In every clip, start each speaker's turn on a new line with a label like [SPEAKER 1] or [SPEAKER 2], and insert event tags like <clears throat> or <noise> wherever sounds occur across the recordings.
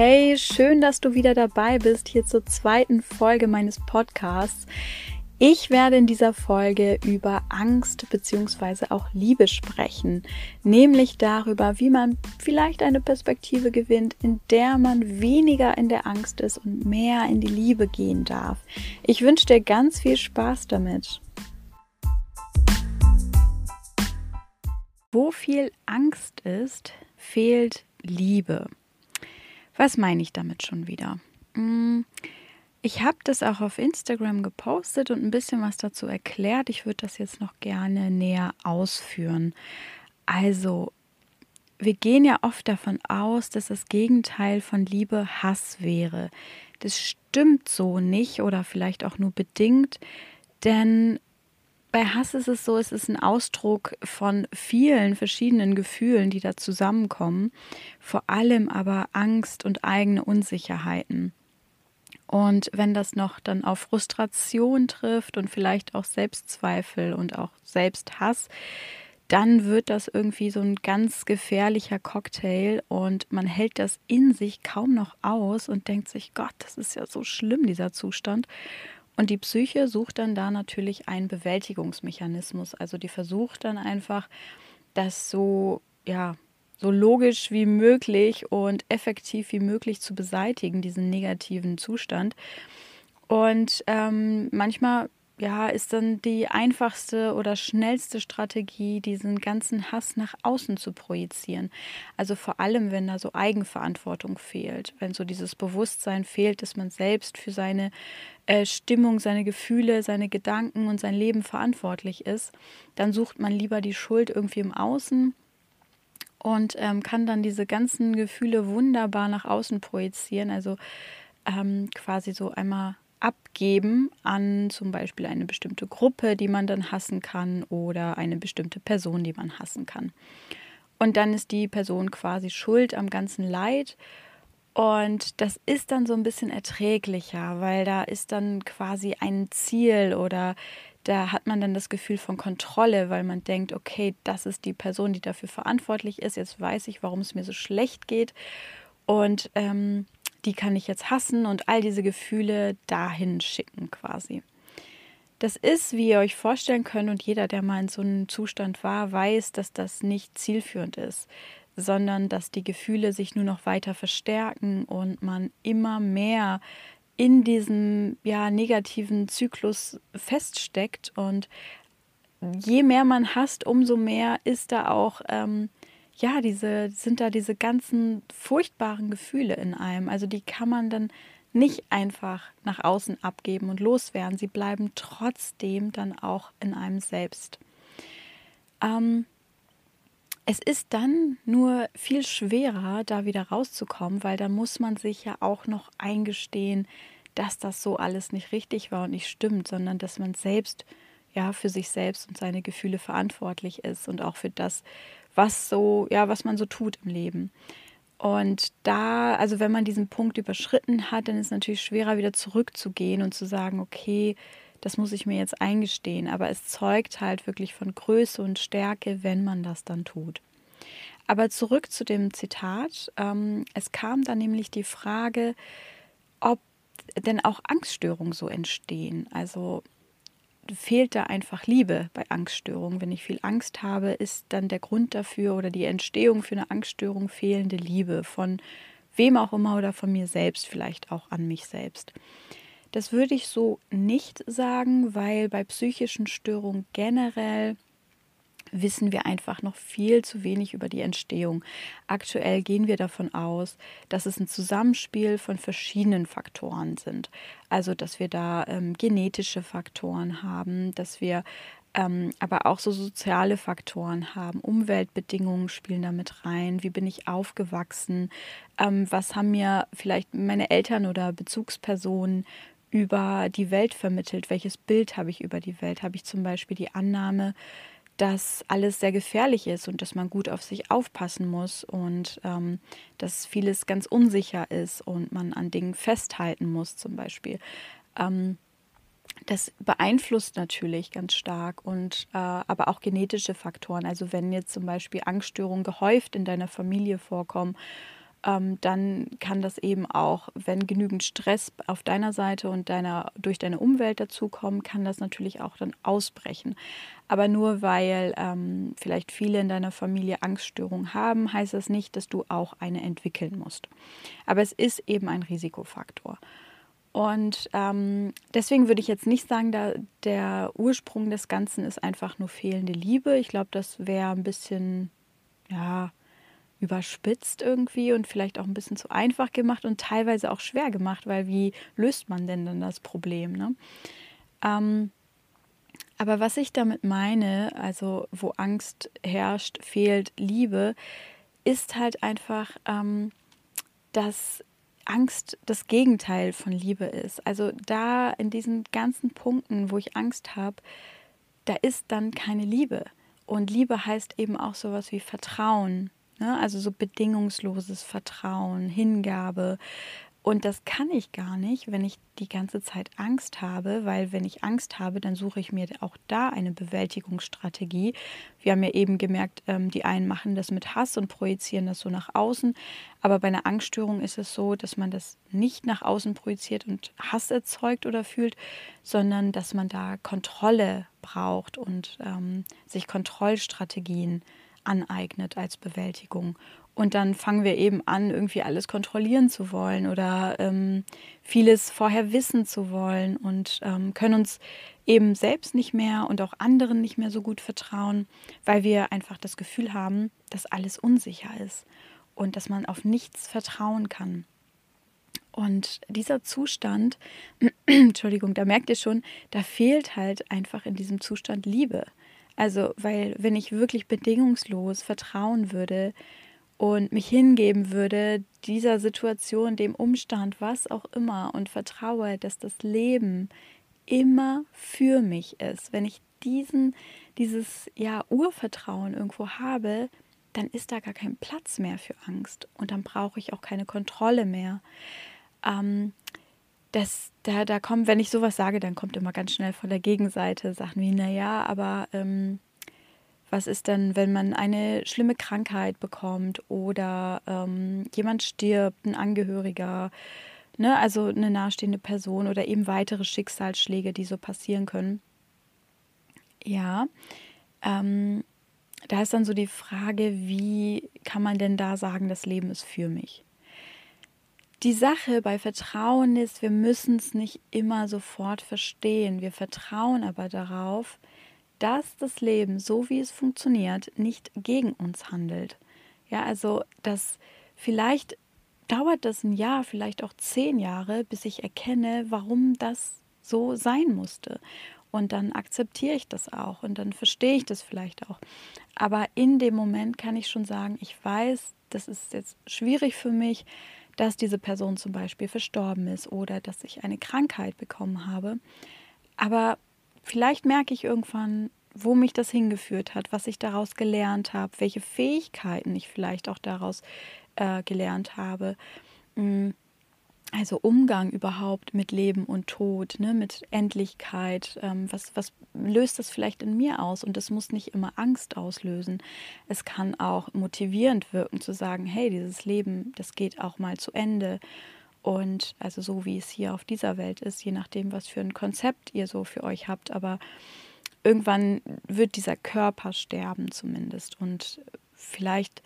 [SPEAKER 1] Hey, schön, dass du wieder dabei bist hier zur zweiten Folge meines Podcasts. Ich werde in dieser Folge über Angst bzw. auch Liebe sprechen, nämlich darüber, wie man vielleicht eine Perspektive gewinnt, in der man weniger in der Angst ist und mehr in die Liebe gehen darf. Ich wünsche dir ganz viel Spaß damit. Wo viel Angst ist, fehlt Liebe. Was meine ich damit schon wieder? Hm, ich habe das auch auf Instagram gepostet und ein bisschen was dazu erklärt. Ich würde das jetzt noch gerne näher ausführen. Also, wir gehen ja oft davon aus, dass das Gegenteil von Liebe Hass wäre. Das stimmt so nicht oder vielleicht auch nur bedingt, denn bei Hass ist es so, es ist ein Ausdruck von vielen verschiedenen Gefühlen, die da zusammenkommen, vor allem aber Angst und eigene Unsicherheiten. Und wenn das noch dann auf Frustration trifft und vielleicht auch Selbstzweifel und auch Selbsthass, dann wird das irgendwie so ein ganz gefährlicher Cocktail und man hält das in sich kaum noch aus und denkt sich, Gott, das ist ja so schlimm, dieser Zustand. Und die Psyche sucht dann da natürlich einen Bewältigungsmechanismus. Also die versucht dann einfach, das so, ja, so logisch wie möglich und effektiv wie möglich zu beseitigen, diesen negativen Zustand. Und ähm, manchmal ja, ist dann die einfachste oder schnellste Strategie, diesen ganzen Hass nach außen zu projizieren. Also vor allem, wenn da so Eigenverantwortung fehlt, wenn so dieses Bewusstsein fehlt, dass man selbst für seine äh, Stimmung, seine Gefühle, seine Gedanken und sein Leben verantwortlich ist, dann sucht man lieber die Schuld irgendwie im Außen und ähm, kann dann diese ganzen Gefühle wunderbar nach außen projizieren. Also ähm, quasi so einmal abgeben an zum Beispiel eine bestimmte Gruppe, die man dann hassen kann oder eine bestimmte Person, die man hassen kann. Und dann ist die Person quasi schuld am ganzen Leid. Und das ist dann so ein bisschen erträglicher, weil da ist dann quasi ein Ziel oder da hat man dann das Gefühl von Kontrolle, weil man denkt, okay, das ist die Person, die dafür verantwortlich ist. Jetzt weiß ich, warum es mir so schlecht geht. Und ähm, die kann ich jetzt hassen und all diese Gefühle dahin schicken quasi. Das ist, wie ihr euch vorstellen könnt, und jeder, der mal in so einem Zustand war, weiß, dass das nicht zielführend ist, sondern dass die Gefühle sich nur noch weiter verstärken und man immer mehr in diesem ja, negativen Zyklus feststeckt. Und je mehr man hasst, umso mehr ist da auch ähm, ja, diese, sind da diese ganzen furchtbaren Gefühle in einem. Also die kann man dann nicht einfach nach außen abgeben und loswerden. Sie bleiben trotzdem dann auch in einem selbst. Ähm, es ist dann nur viel schwerer, da wieder rauszukommen, weil da muss man sich ja auch noch eingestehen, dass das so alles nicht richtig war und nicht stimmt, sondern dass man selbst ja für sich selbst und seine Gefühle verantwortlich ist und auch für das, was so, ja, was man so tut im Leben. Und da, also wenn man diesen Punkt überschritten hat, dann ist es natürlich schwerer, wieder zurückzugehen und zu sagen, okay, das muss ich mir jetzt eingestehen. Aber es zeugt halt wirklich von Größe und Stärke, wenn man das dann tut. Aber zurück zu dem Zitat. Ähm, es kam dann nämlich die Frage, ob denn auch Angststörungen so entstehen. Also fehlt da einfach Liebe bei Angststörungen. Wenn ich viel Angst habe, ist dann der Grund dafür oder die Entstehung für eine Angststörung fehlende Liebe von wem auch immer oder von mir selbst, vielleicht auch an mich selbst. Das würde ich so nicht sagen, weil bei psychischen Störungen generell wissen wir einfach noch viel zu wenig über die Entstehung. Aktuell gehen wir davon aus, dass es ein Zusammenspiel von verschiedenen Faktoren sind. Also, dass wir da ähm, genetische Faktoren haben, dass wir ähm, aber auch so soziale Faktoren haben. Umweltbedingungen spielen damit rein. Wie bin ich aufgewachsen? Ähm, was haben mir vielleicht meine Eltern oder Bezugspersonen über die Welt vermittelt? Welches Bild habe ich über die Welt? Habe ich zum Beispiel die Annahme, dass alles sehr gefährlich ist und dass man gut auf sich aufpassen muss und ähm, dass vieles ganz unsicher ist und man an Dingen festhalten muss zum Beispiel. Ähm, das beeinflusst natürlich ganz stark und äh, aber auch genetische Faktoren. Also wenn jetzt zum Beispiel Angststörungen gehäuft in deiner Familie vorkommen ähm, dann kann das eben auch, wenn genügend Stress auf deiner Seite und deiner, durch deine Umwelt dazukommt, kann das natürlich auch dann ausbrechen. Aber nur weil ähm, vielleicht viele in deiner Familie Angststörungen haben, heißt das nicht, dass du auch eine entwickeln musst. Aber es ist eben ein Risikofaktor. Und ähm, deswegen würde ich jetzt nicht sagen, da der Ursprung des Ganzen ist einfach nur fehlende Liebe. Ich glaube, das wäre ein bisschen, ja, überspitzt irgendwie und vielleicht auch ein bisschen zu einfach gemacht und teilweise auch schwer gemacht, weil wie löst man denn dann das Problem? Ne? Ähm, aber was ich damit meine, also wo Angst herrscht, fehlt Liebe, ist halt einfach, ähm, dass Angst das Gegenteil von Liebe ist. Also da in diesen ganzen Punkten, wo ich Angst habe, da ist dann keine Liebe. Und Liebe heißt eben auch sowas wie Vertrauen, Ne? Also so bedingungsloses Vertrauen, Hingabe. Und das kann ich gar nicht, wenn ich die ganze Zeit Angst habe, weil wenn ich Angst habe, dann suche ich mir auch da eine Bewältigungsstrategie. Wir haben ja eben gemerkt, ähm, die einen machen das mit Hass und projizieren das so nach außen. Aber bei einer Angststörung ist es so, dass man das nicht nach außen projiziert und Hass erzeugt oder fühlt, sondern dass man da Kontrolle braucht und ähm, sich Kontrollstrategien aneignet als Bewältigung. Und dann fangen wir eben an, irgendwie alles kontrollieren zu wollen oder ähm, vieles vorher wissen zu wollen und ähm, können uns eben selbst nicht mehr und auch anderen nicht mehr so gut vertrauen, weil wir einfach das Gefühl haben, dass alles unsicher ist und dass man auf nichts vertrauen kann. Und dieser Zustand, <clears throat> Entschuldigung, da merkt ihr schon, da fehlt halt einfach in diesem Zustand Liebe. Also, weil wenn ich wirklich bedingungslos vertrauen würde und mich hingeben würde, dieser Situation, dem Umstand, was auch immer, und vertraue, dass das Leben immer für mich ist, wenn ich diesen, dieses ja, Urvertrauen irgendwo habe, dann ist da gar kein Platz mehr für Angst und dann brauche ich auch keine Kontrolle mehr. Ähm, das, da, da kommt, wenn ich sowas sage, dann kommt immer ganz schnell von der Gegenseite Sachen wie, naja, aber ähm, was ist denn, wenn man eine schlimme Krankheit bekommt oder ähm, jemand stirbt, ein Angehöriger, ne, also eine nahestehende Person oder eben weitere Schicksalsschläge, die so passieren können. Ja, ähm, da ist dann so die Frage, wie kann man denn da sagen, das Leben ist für mich? Die Sache bei Vertrauen ist, wir müssen es nicht immer sofort verstehen. Wir vertrauen aber darauf, dass das Leben, so wie es funktioniert, nicht gegen uns handelt. Ja, also dass vielleicht dauert das ein Jahr, vielleicht auch zehn Jahre, bis ich erkenne, warum das so sein musste. Und dann akzeptiere ich das auch und dann verstehe ich das vielleicht auch. Aber in dem Moment kann ich schon sagen, ich weiß, das ist jetzt schwierig für mich, dass diese Person zum Beispiel verstorben ist oder dass ich eine Krankheit bekommen habe. Aber vielleicht merke ich irgendwann, wo mich das hingeführt hat, was ich daraus gelernt habe, welche Fähigkeiten ich vielleicht auch daraus äh, gelernt habe. Mm, also Umgang überhaupt mit Leben und Tod, ne, mit Endlichkeit. Ähm, was, was löst das vielleicht in mir aus? Und das muss nicht immer Angst auslösen. Es kann auch motivierend wirken, zu sagen, hey, dieses Leben, das geht auch mal zu Ende. Und also so wie es hier auf dieser Welt ist, je nachdem, was für ein Konzept ihr so für euch habt. Aber irgendwann wird dieser Körper sterben zumindest. Und vielleicht,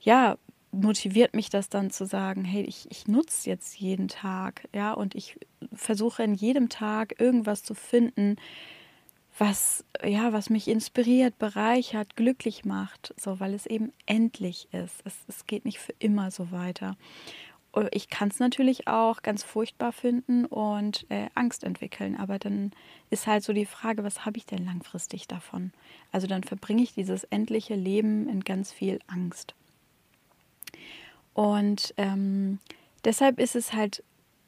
[SPEAKER 1] ja, motiviert mich das dann zu sagen, hey, ich, ich nutze jetzt jeden Tag, ja, und ich versuche in jedem Tag irgendwas zu finden, was, ja, was mich inspiriert, bereichert, glücklich macht, so, weil es eben endlich ist. Es, es geht nicht für immer so weiter. Ich kann es natürlich auch ganz furchtbar finden und äh, Angst entwickeln, aber dann ist halt so die Frage, was habe ich denn langfristig davon? Also dann verbringe ich dieses endliche Leben in ganz viel Angst. Und ähm, deshalb ist es halt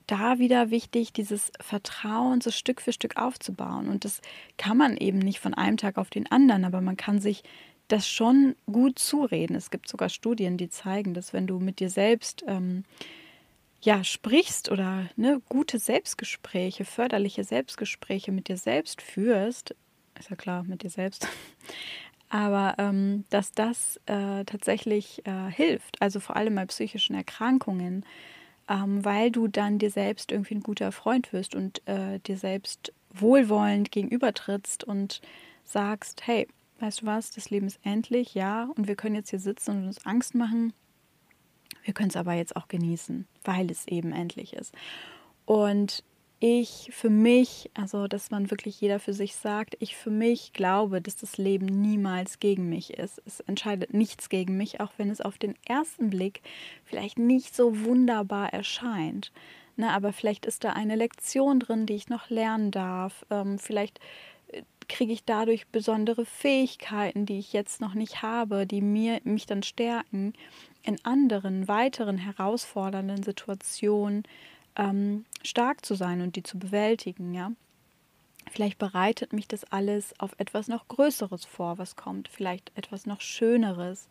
[SPEAKER 1] da wieder wichtig, dieses Vertrauen so Stück für Stück aufzubauen. Und das kann man eben nicht von einem Tag auf den anderen, aber man kann sich das schon gut zureden. Es gibt sogar Studien, die zeigen, dass wenn du mit dir selbst ähm, ja sprichst oder ne, gute Selbstgespräche, förderliche Selbstgespräche mit dir selbst führst, ist ja klar, mit dir selbst, Aber ähm, dass das äh, tatsächlich äh, hilft, also vor allem bei psychischen Erkrankungen, ähm, weil du dann dir selbst irgendwie ein guter Freund wirst und äh, dir selbst wohlwollend gegenübertrittst und sagst, hey, weißt du was, das Leben ist endlich, ja, und wir können jetzt hier sitzen und uns Angst machen. Wir können es aber jetzt auch genießen, weil es eben endlich ist. Und ich für mich, also dass man wirklich jeder für sich sagt, ich für mich glaube, dass das Leben niemals gegen mich ist. Es entscheidet nichts gegen mich, auch wenn es auf den ersten Blick vielleicht nicht so wunderbar erscheint. Ne, aber vielleicht ist da eine Lektion drin, die ich noch lernen darf. Ähm, vielleicht äh, kriege ich dadurch besondere Fähigkeiten, die ich jetzt noch nicht habe, die mir mich dann stärken, in anderen, weiteren herausfordernden Situationen ähm, stark zu sein und die zu bewältigen, ja. Vielleicht bereitet mich das alles auf etwas noch Größeres vor, was kommt, vielleicht etwas noch Schöneres.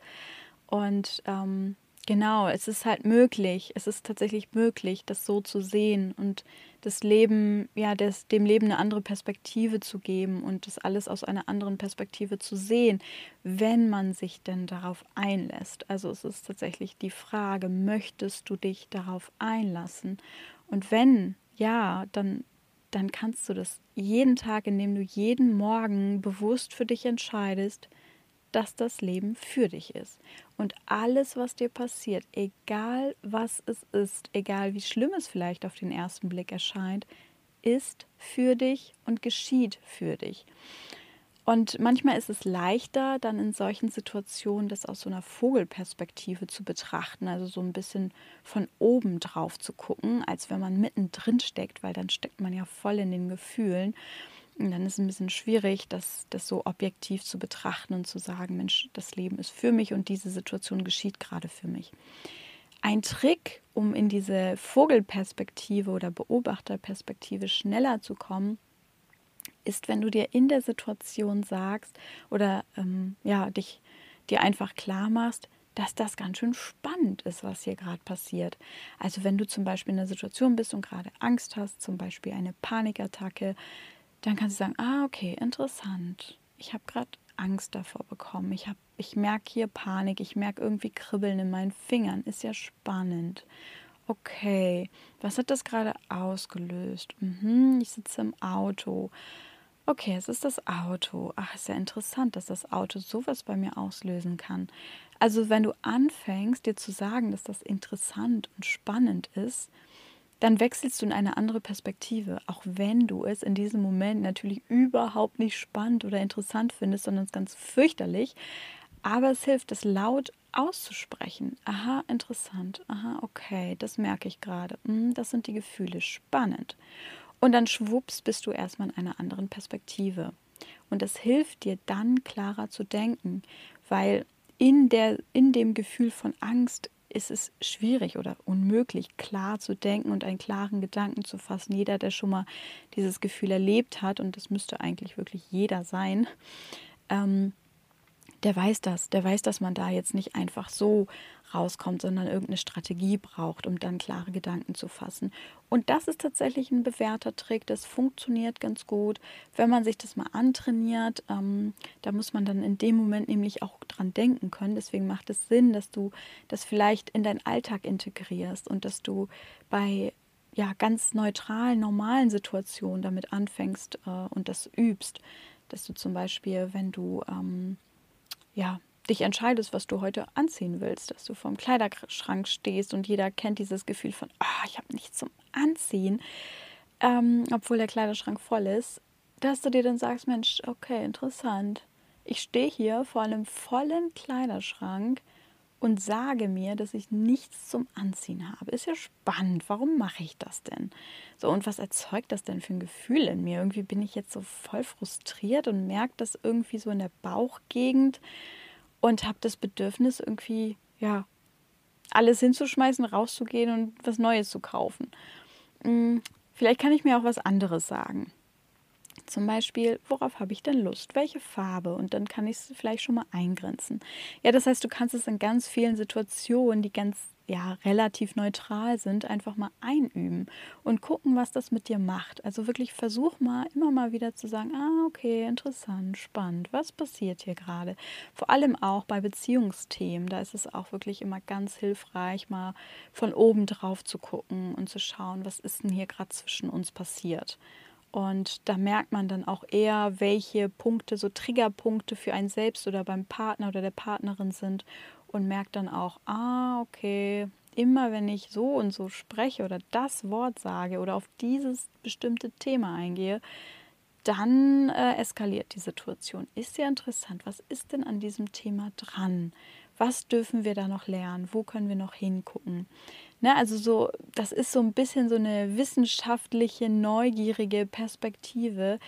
[SPEAKER 1] Und ähm, genau, es ist halt möglich, es ist tatsächlich möglich, das so zu sehen und das Leben, ja, das, dem Leben eine andere Perspektive zu geben und das alles aus einer anderen Perspektive zu sehen, wenn man sich denn darauf einlässt. Also es ist tatsächlich die Frage, möchtest du dich darauf einlassen? Und wenn ja, dann, dann kannst du das jeden Tag, indem du jeden Morgen bewusst für dich entscheidest, dass das Leben für dich ist. Und alles, was dir passiert, egal was es ist, egal wie schlimm es vielleicht auf den ersten Blick erscheint, ist für dich und geschieht für dich. Und manchmal ist es leichter, dann in solchen Situationen das aus so einer Vogelperspektive zu betrachten, also so ein bisschen von oben drauf zu gucken, als wenn man mittendrin steckt, weil dann steckt man ja voll in den Gefühlen. Und dann ist es ein bisschen schwierig, das, das so objektiv zu betrachten und zu sagen, Mensch, das Leben ist für mich und diese Situation geschieht gerade für mich. Ein Trick, um in diese Vogelperspektive oder Beobachterperspektive schneller zu kommen, ist, wenn du dir in der Situation sagst oder ähm, ja, dich dir einfach klar machst, dass das ganz schön spannend ist, was hier gerade passiert. Also wenn du zum Beispiel in einer Situation bist und gerade Angst hast, zum Beispiel eine Panikattacke, dann kannst du sagen, ah, okay, interessant. Ich habe gerade Angst davor bekommen. Ich, ich merke hier Panik, ich merke irgendwie Kribbeln in meinen Fingern. Ist ja spannend. Okay, was hat das gerade ausgelöst? Mhm, ich sitze im Auto. Okay, es ist das Auto. Ach, ist ja interessant, dass das Auto sowas bei mir auslösen kann. Also wenn du anfängst, dir zu sagen, dass das interessant und spannend ist, dann wechselst du in eine andere Perspektive, auch wenn du es in diesem Moment natürlich überhaupt nicht spannend oder interessant findest, sondern es ganz fürchterlich. Aber es hilft, es laut auszusprechen. Aha, interessant. Aha, okay, das merke ich gerade. Hm, das sind die Gefühle. Spannend. Und dann schwupps bist du erstmal in einer anderen Perspektive. Und das hilft dir dann klarer zu denken, weil in, der, in dem Gefühl von Angst ist es schwierig oder unmöglich, klar zu denken und einen klaren Gedanken zu fassen. Jeder, der schon mal dieses Gefühl erlebt hat, und das müsste eigentlich wirklich jeder sein, ähm, der weiß das, der weiß, dass man da jetzt nicht einfach so rauskommt, sondern irgendeine Strategie braucht, um dann klare Gedanken zu fassen. Und das ist tatsächlich ein bewährter Trick, das funktioniert ganz gut, wenn man sich das mal antrainiert. Ähm, da muss man dann in dem Moment nämlich auch dran denken können. Deswegen macht es Sinn, dass du das vielleicht in deinen Alltag integrierst und dass du bei ja, ganz neutralen, normalen Situationen damit anfängst äh, und das übst. Dass du zum Beispiel, wenn du ähm, ja, dich entscheidest, was du heute anziehen willst, dass du vorm Kleiderschrank stehst und jeder kennt dieses Gefühl von, oh, ich habe nichts zum Anziehen, ähm, obwohl der Kleiderschrank voll ist, dass du dir dann sagst, Mensch, okay, interessant. Ich stehe hier vor einem vollen Kleiderschrank und sage mir, dass ich nichts zum Anziehen habe. Ist ja spannend. Warum mache ich das denn? So, und was erzeugt das denn für ein Gefühl in mir? Irgendwie bin ich jetzt so voll frustriert und merke das irgendwie so in der Bauchgegend und habe das Bedürfnis, irgendwie, ja, alles hinzuschmeißen, rauszugehen und was Neues zu kaufen. Hm, vielleicht kann ich mir auch was anderes sagen. Zum Beispiel, worauf habe ich denn Lust? Welche Farbe? Und dann kann ich es vielleicht schon mal eingrenzen. Ja, das heißt, du kannst es in ganz vielen Situationen, die ganz ja, relativ neutral sind, einfach mal einüben und gucken, was das mit dir macht. Also wirklich versuch mal immer mal wieder zu sagen, ah, okay, interessant, spannend, was passiert hier gerade? Vor allem auch bei Beziehungsthemen, da ist es auch wirklich immer ganz hilfreich, mal von oben drauf zu gucken und zu schauen, was ist denn hier gerade zwischen uns passiert. Und da merkt man dann auch eher, welche Punkte, so Triggerpunkte für einen selbst oder beim Partner oder der Partnerin sind und merkt dann auch, ah, okay, immer wenn ich so und so spreche oder das Wort sage oder auf dieses bestimmte Thema eingehe, dann äh, eskaliert die Situation. Ist ja interessant, was ist denn an diesem Thema dran? Was dürfen wir da noch lernen? Wo können wir noch hingucken? Ne, also so, das ist so ein bisschen so eine wissenschaftliche, neugierige Perspektive,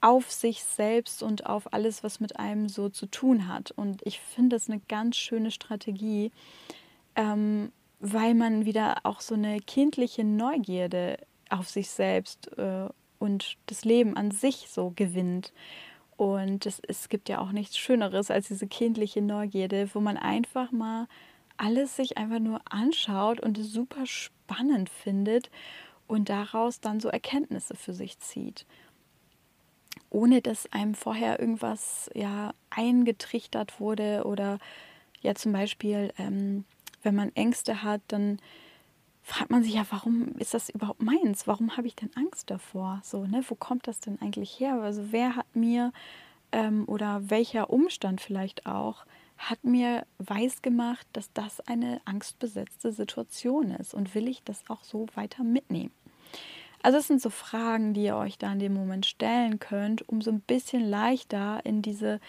[SPEAKER 1] auf sich selbst und auf alles, was mit einem so zu tun hat. Und ich finde das eine ganz schöne Strategie, ähm, weil man wieder auch so eine kindliche Neugierde auf sich selbst äh, und das Leben an sich so gewinnt. Und es, es gibt ja auch nichts Schöneres als diese kindliche Neugierde, wo man einfach mal alles sich einfach nur anschaut und es super spannend findet und daraus dann so Erkenntnisse für sich zieht ohne dass einem vorher irgendwas ja eingetrichtert wurde oder ja zum Beispiel, ähm, wenn man Ängste hat, dann fragt man sich ja, warum ist das überhaupt meins? Warum habe ich denn Angst davor? So, ne, wo kommt das denn eigentlich her? Also wer hat mir ähm, oder welcher Umstand vielleicht auch hat mir weisgemacht, dass das eine angstbesetzte Situation ist und will ich das auch so weiter mitnehmen? Also es sind so Fragen, die ihr euch da in dem Moment stellen könnt, um so ein bisschen leichter in diese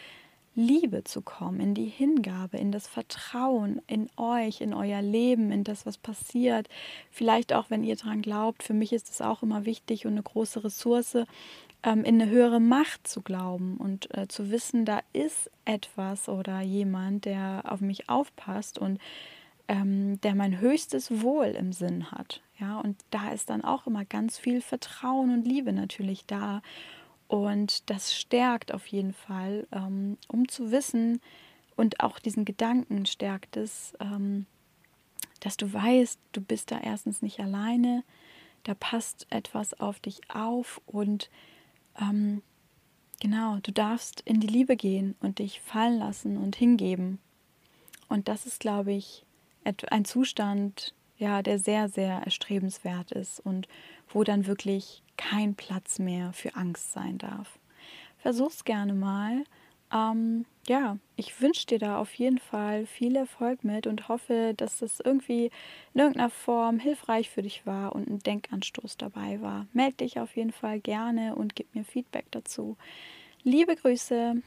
[SPEAKER 1] Liebe zu kommen, in die Hingabe, in das Vertrauen in euch, in euer Leben, in das, was passiert. Vielleicht auch, wenn ihr daran glaubt, für mich ist es auch immer wichtig und eine große Ressource, ähm, in eine höhere Macht zu glauben und äh, zu wissen, da ist etwas oder jemand, der auf mich aufpasst und ähm, der mein höchstes Wohl im Sinn hat. Ja, und da ist dann auch immer ganz viel Vertrauen und Liebe natürlich da. Und das stärkt auf jeden Fall, ähm, um zu wissen und auch diesen Gedanken stärkt es, ähm, dass du weißt, du bist da erstens nicht alleine, da passt etwas auf dich auf und ähm, genau, du darfst in die Liebe gehen und dich fallen lassen und hingeben. Und das ist, glaube ich, ein Zustand, ja, der sehr, sehr erstrebenswert ist und wo dann wirklich kein Platz mehr für Angst sein darf. Versuch's gerne mal. Ähm, ja, ich wünsche dir da auf jeden Fall viel Erfolg mit und hoffe, dass das irgendwie in irgendeiner Form hilfreich für dich war und ein Denkanstoß dabei war. Meld dich auf jeden Fall gerne und gib mir Feedback dazu. Liebe Grüße.